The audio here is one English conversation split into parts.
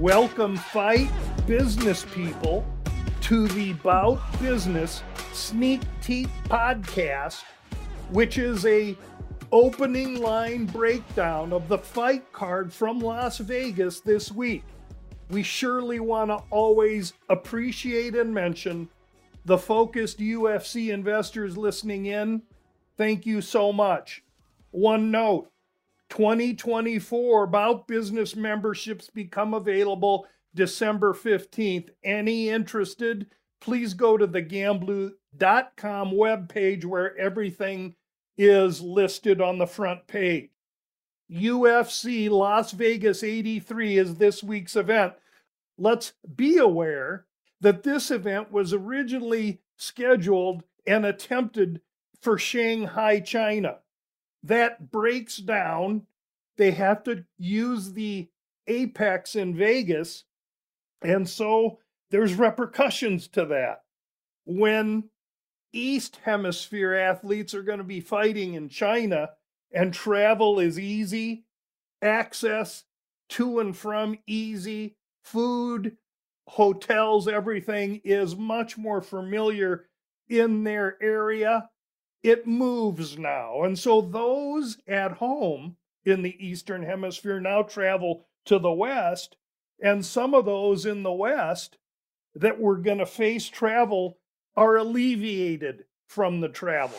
Welcome, fight business people, to the Bout Business Sneak Teep podcast, which is a opening line breakdown of the fight card from Las Vegas this week. We surely want to always appreciate and mention the focused UFC investors listening in. Thank you so much. One note 2024 Bout Business memberships become available December 15th. Any interested, please go to the gamblou.com webpage where everything is listed on the front page. UFC Las Vegas 83 is this week's event. Let's be aware that this event was originally scheduled and attempted for Shanghai, China that breaks down. They have to use the apex in Vegas. And so there's repercussions to that. When East Hemisphere athletes are going to be fighting in China and travel is easy, access to and from easy, food, hotels, everything is much more familiar in their area it moves now. And so those at home in the Eastern Hemisphere now travel to the West. And some of those in the West that were going to face travel are alleviated from the travel.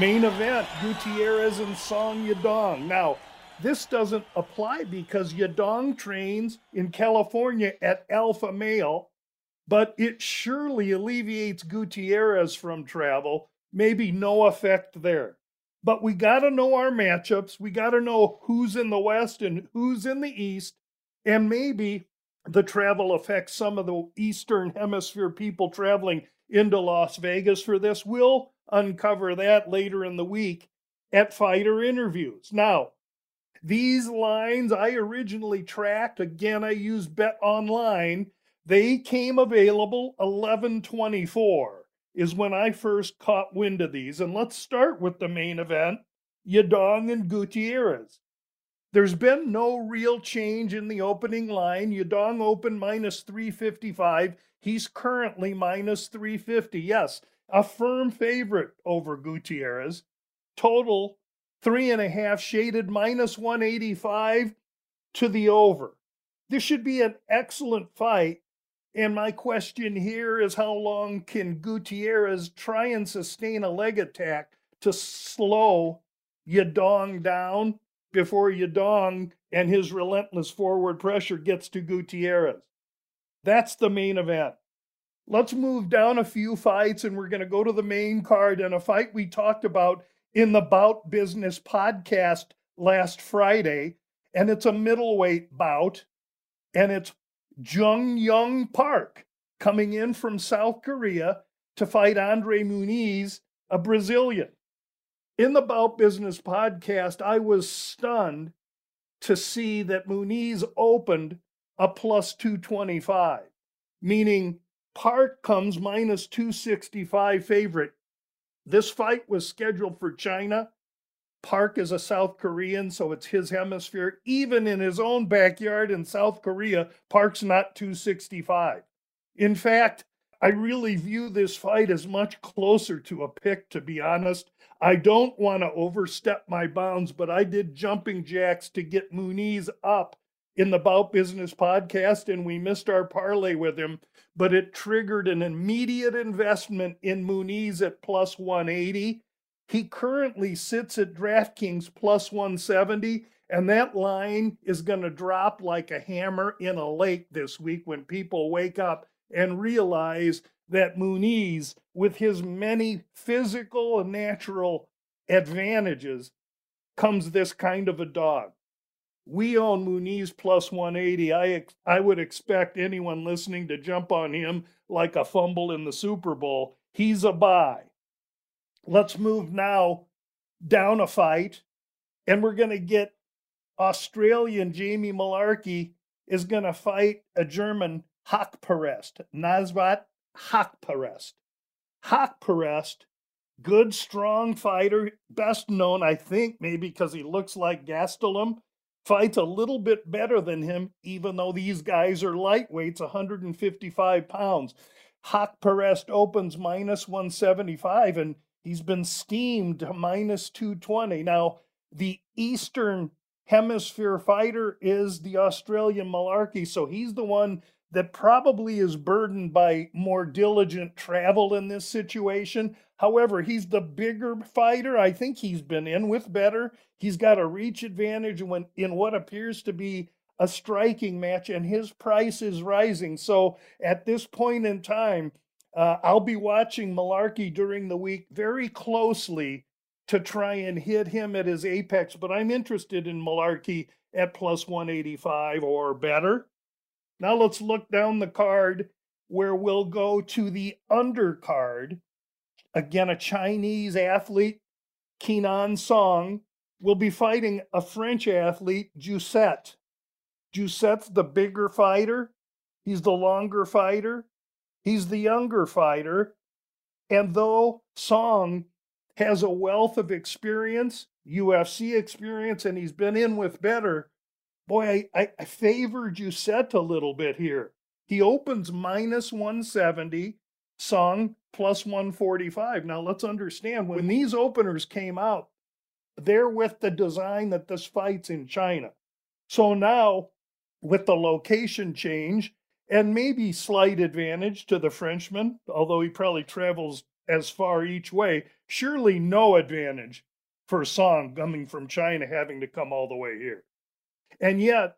Main event Gutierrez and Song Yadong. Now, this doesn't apply because Yadong trains in California at Alpha Male but it surely alleviates Gutierrez from travel. Maybe no effect there. But we got to know our matchups. We got to know who's in the West and who's in the East. And maybe the travel affects some of the Eastern Hemisphere people traveling into Las Vegas for this. We'll uncover that later in the week at fighter interviews. Now, these lines I originally tracked, again, I use Bet Online they came available 1124 is when I first caught wind of these. And let's start with the main event Yadong and Gutierrez. There's been no real change in the opening line. Yadong opened minus 355. He's currently minus 350. Yes, a firm favorite over Gutierrez. Total three and a half shaded minus 185 to the over. This should be an excellent fight. And my question here is how long can Gutierrez try and sustain a leg attack to slow Yadong down before Yadong and his relentless forward pressure gets to Gutierrez? That's the main event. Let's move down a few fights and we're going to go to the main card and a fight we talked about in the Bout Business podcast last Friday. And it's a middleweight bout and it's JunYong Park coming in from South Korea to fight Andre Muniz, a Brazilian. In the Bout Business podcast, I was stunned to see that Muniz opened a plus 225, meaning Park comes minus 265 favorite. This fight was scheduled for China Park is a South Korean, so it's his hemisphere. Even in his own backyard in South Korea, Park's not 265. In fact, I really view this fight as much closer to a pick, to be honest. I don't want to overstep my bounds, but I did jumping jacks to get Muniz up in the Bout Business podcast, and we missed our parlay with him, but it triggered an immediate investment in Muniz at plus 180. He currently sits at DraftKings plus 170, and that line is going to drop like a hammer in a lake this week when people wake up and realize that Muniz, with his many physical and natural advantages, comes this kind of a dog. We own Muniz plus 180. I, I would expect anyone listening to jump on him like a fumble in the Super Bowl. He's a buy. Let's move now down a fight, and we're going to get Australian Jamie Mullarkey is going to fight a German Haqparast, Nasrat Haqparast. Haqparast, good, strong fighter, best known, I think, maybe because he looks like Gastelum. fights a little bit better than him, even though these guys are lightweights, 155 pounds. Haqparast opens minus 175, and he's been steamed minus 220. Now, the Eastern Hemisphere fighter is the Australian Mullarkey, so he's the one that probably is burdened by more diligent travel in this situation. However, he's the bigger fighter. I think he's been in with better. He's got a reach advantage when, in what appears to be a striking match, and his price is rising. So at this point in time, uh, I'll be watching Mullarkey during the week very closely to try and hit him at his apex, but I'm interested in Mullarkey at plus 185 or better. Now let's look down the card where we'll go to the undercard. Again, a Chinese athlete, Kenan Song, will be fighting a French athlete, Jousset. Jousset's the bigger fighter, he's the longer fighter, he's the younger fighter. And though Song has a wealth of experience, UFC experience, and he's been in with better, boy, I, I favor Jousset a little bit here. He opens minus 170, Song plus 145. Now let's understand when these openers came out, they're with the design that this fight's in China. So now, with the location change and maybe slight advantage to the Frenchman, although he probably travels as far each way, surely no advantage for Song coming from China having to come all the way here. And yet,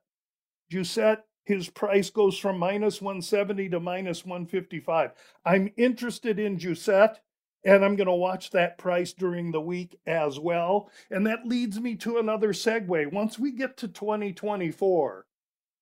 Jousset, his price goes from minus 170 to minus 155. I'm interested in Jousset, and I'm going to watch that price during the week as well. And that leads me to another segue. Once we get to 2024,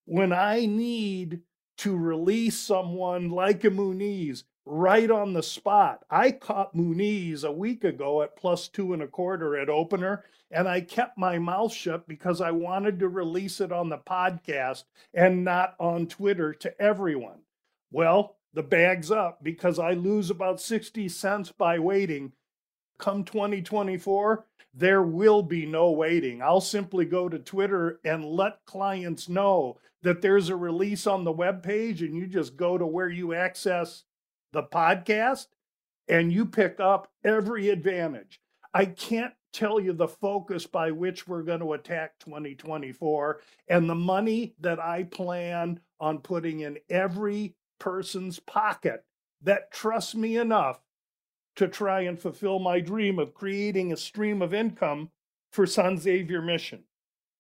when I need to release someone like a Muniz right on the spot. I caught Muniz a week ago at plus two and a quarter at opener, and I kept my mouth shut because I wanted to release it on the podcast and not on Twitter to everyone. Well, the bag's up because I lose about 60 cents by waiting. Come 2024, there will be no waiting. I'll simply go to Twitter and let clients know that there's a release on the web page and you just go to where you access the podcast and you pick up every advantage. I can't tell you the focus by which we're going to attack 2024 and the money that I plan on putting in every person's pocket that trusts me enough to try and fulfill my dream of creating a stream of income for San Xavier Mission.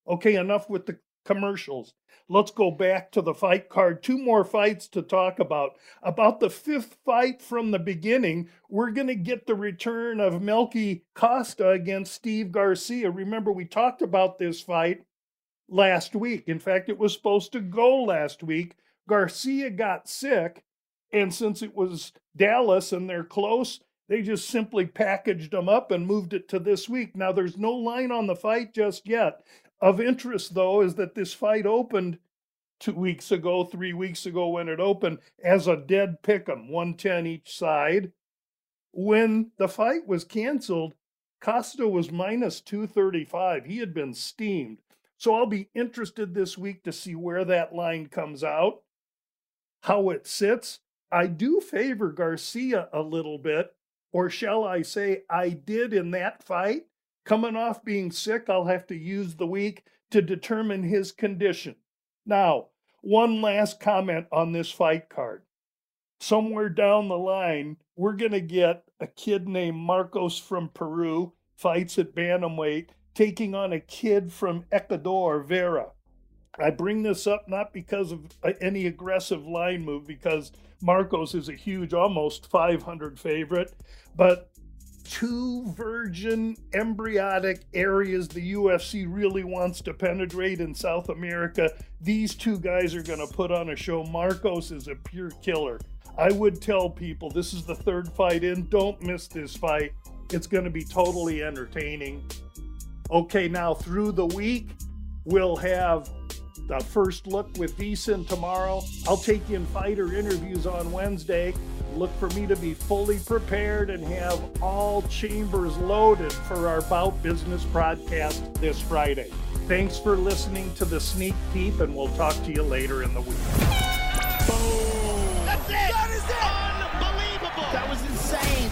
Okay, enough with the commercials. Let's go back to the fight card. Two more fights to talk about. About the fifth fight from the beginning, we're going to get the return of Melky Costa against Steve Garcia. Remember, we talked about this fight last week. In fact, it was supposed to go last week. Garcia got sick, and since it was Dallas and they're close, they just simply packaged them up and moved it to this week. Now, there's no line on the fight just yet. Of interest, though, is that this fight opened two weeks ago, three weeks ago when it opened, as a dead pick'em, 110 each side. When the fight was canceled, Costa was minus 235. He had been steamed. So I'll be interested this week to see where that line comes out, how it sits. I do favor Garcia a little bit, or shall I say, I did in that fight. Coming off being sick, I'll have to use the week to determine his condition. Now, one last comment on this fight card. Somewhere down the line, we're going to get a kid named Marcos from Peru, fights at Bantamweight, taking on a kid from Ecuador, Vera. I bring this up not because of any aggressive line move, because Marcos is a huge, almost 500 favorite, but two virgin embryonic areas the UFC really wants to penetrate in South America. These two guys are going to put on a show. Marcos is a pure killer. I would tell people this is the third fight in. Don't miss this fight. It's going to be totally entertaining. Okay, now through the week, we'll have the first look with VSIN tomorrow. I'll take you in fighter interviews on Wednesday. Look for me to be fully prepared and have all chambers loaded for our Bout Business broadcast this Friday. Thanks for listening to the sneak peek, and we'll talk to you later in the week. Boom! That's it! That is it! Unbelievable! That was insane!